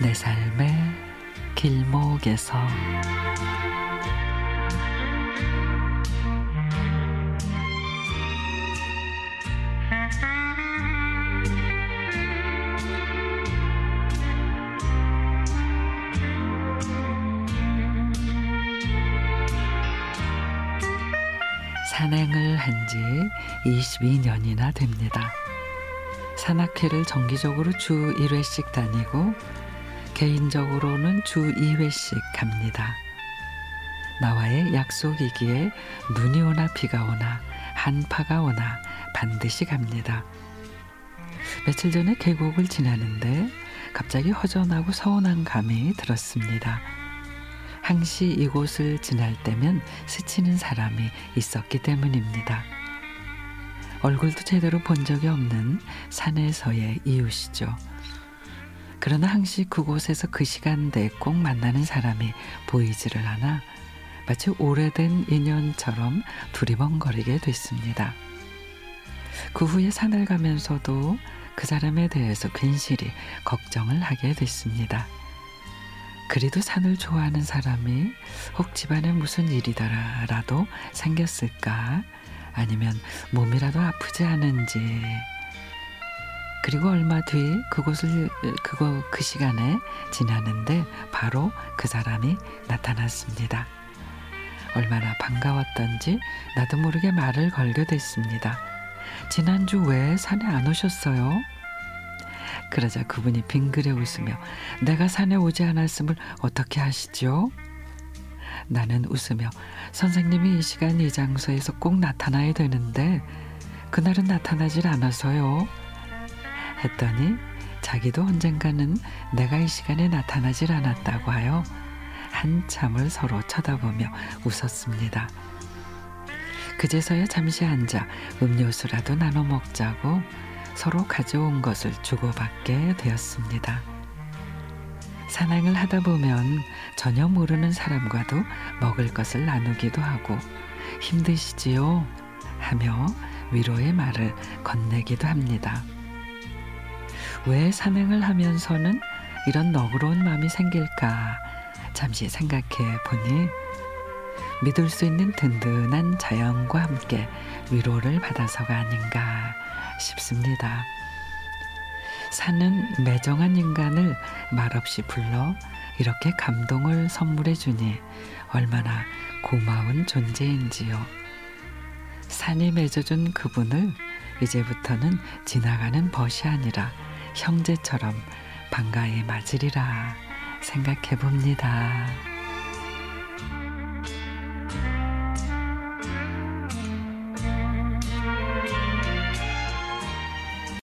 내 삶의 길목에서 산행을 한 지 22년이나 됩니다. 산악회를 정기적으로 주 1회씩 다니고 개인적으로는 주 2회씩 갑니다. 나와의 약속이기에 눈이 오나 비가 오나 한파가 오나 반드시 갑니다. 며칠 전에 계곡을 지나는데 갑자기 허전하고 서운한 감이 들었습니다. 항시 이곳을 지날 때면 스치는 사람이 있었기 때문입니다. 얼굴도 제대로 본 적이 없는 산에서의 이웃이죠. 그러나 항시 그곳에서 그 시간대에 꼭 만나는 사람이 보이지를 않아 마치 오래된 인연처럼 두리번거리게 됐습니다. 그 후에 산을 가면서도 그 사람에 대해서 괜시리 걱정을 하게 됐습니다. 그래도 산을 좋아하는 사람이 혹 집안에 무슨 일이더라도 생겼을까? 아니면 몸이라도 아프지 않은지. 그리고 얼마 뒤 그곳을 그거 그 시간에 지나는데 바로 그 사람이 나타났습니다. 얼마나 반가웠던지 나도 모르게 말을 걸게 됐습니다. 지난주 왜 산에 안 오셨어요? 그러자 그분이 빙그레 웃으며 내가 산에 오지 않았음을 어떻게 하시죠? 나는 웃으며 선생님이 이 시간 이 장소에서 꼭 나타나야 되는데 그날은 나타나질 않아서요. 했더니 자기도 언젠가는 내가 이 시간에 나타나질 않았다고 하여 한참을 서로 쳐다보며 웃었습니다. 그제서야 잠시 앉아 음료수라도 나눠 먹자고 서로 가져온 것을 주고받게 되었습니다. 산행을 하다 보면 전혀 모르는 사람과도 먹을 것을 나누기도 하고 힘드시지요? 하며 위로의 말을 건네기도 합니다. 왜 산행을 하면서는 이런 너그러운 마음이 생길까 잠시 생각해 보니 믿을 수 있는 든든한 자연과 함께 위로를 받아서가 아닌가 싶습니다. 산은 매정한 인간을 말없이 불러 이렇게 감동을 선물해 주니 얼마나 고마운 존재인지요. 산이 맺어준 그분을 이제부터는 지나가는 벗이 아니라 형제처럼 반가이 맞으리라 생각해 봅니다.